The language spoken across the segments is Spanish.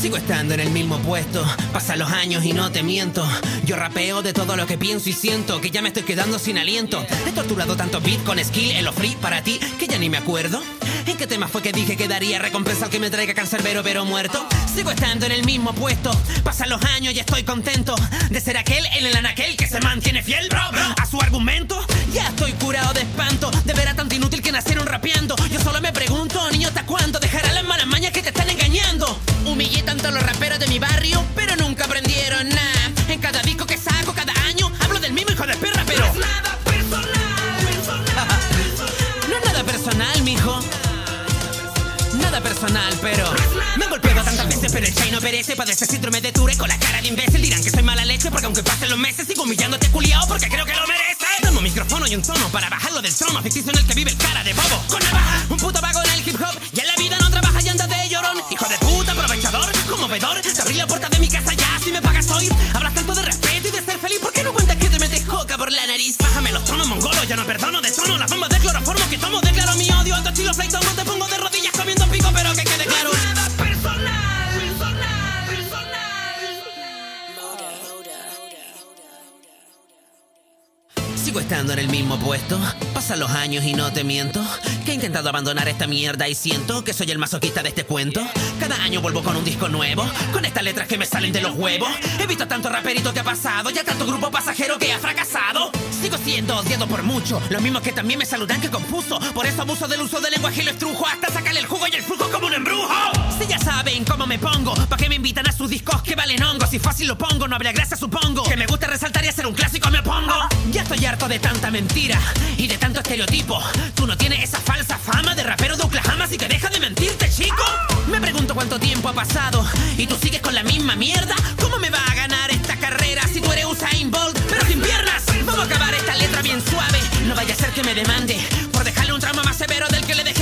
Sigo estando en el mismo puesto, pasan los años y no te miento. Yo rapeo de todo lo que pienso y siento que ya me estoy quedando sin aliento. He torturado tanto beat con skill en lo free para ti que ya ni me acuerdo. ¿En qué tema fue que dije que daría recompensa al que me traiga cancerbero pero muerto? Sigo estando en el mismo puesto, pasan los años y estoy contento de ser aquel en el anaquel que se mantiene fiel a su argumento. Ya estoy curado de espanto de ver a tanto inútil que nacieron rapeando. Yo solo me pregunto, pero el chai no perece. Padece síndrome de Ture con la cara de imbécil. Dirán que soy mala leche porque aunque pasen los meses, sigo humillándote culiao porque creo que lo merece. Un micrófono y un tono para bajarlo del trono ficticio en el que vive el cara de bobo. Con navaja, un puto vago en el hip hop. Y en la vida no trabaja y anda de llorón. Hijo de puta, aprovechador, conmovedor. Te abrí la puerta de mi casa ya, si me pagas hoy. Hablas tanto de respeto y de ser feliz. ¿Por qué no cuentas que te metes coca por la nariz? Bájame los tonos mongolos, ya no perdono de tono. Las bombas de Sigo estando en el mismo puesto. Pasan los años y no te miento. Que he intentado abandonar esta mierda y siento que soy el masoquista de este cuento. Cada año vuelvo con un disco nuevo. Con estas letras que me salen de los huevos. He visto tanto raperito que ha pasado. Ya tanto grupo pasajero que ha fracasado. Sigo siendo odiado por mucho. Los mismos que también me saludan que confuso. Por eso abuso del uso del lenguaje y lo estrujo. Hasta sacarle el jugo y el flujo como un embrujo. Si ya saben cómo me pongo. ¿Pa' qué me invitan a sus discos que valen hongos? Si fácil lo pongo, no habría gracia, supongo. Que me gusta resaltar y hacer un clásico me opongo. Estoy harto de tanta mentira y de tanto estereotipo. Tú no tienes esa falsa fama de rapero de Oklahoma, así que deja de mentirte, chico. Me pregunto cuánto tiempo ha pasado y tú sigues con la misma mierda. ¿Cómo me va a ganar esta carrera si tú eres Usain Bolt, pero sin piernas? Vamos a acabar esta letra bien suave. No vaya a ser que me demande por dejarle un trauma más severo del que le dejé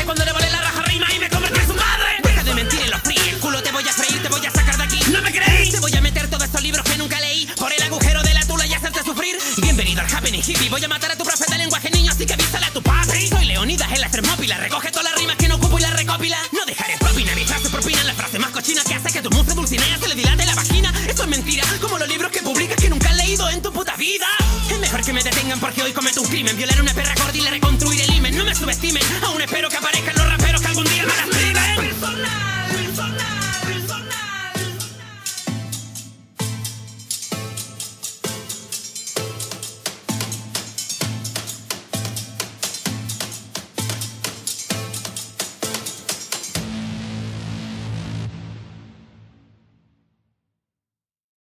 Hippie, voy a matar a tu profeta lenguaje niño, así que avísale a tu padre. Soy Leonidas en la termópila, recoge todas las rimas que no ocupo y las recopila. No dejaré propina, mi frase propina, la frase más cochina que hace que tu musa dulcinea se le dilate la vagina. Esto es mentira, como los libros que publicas que nunca has leído en tu puta vida. Es mejor que me detengan porque hoy cometo un crimen, violar una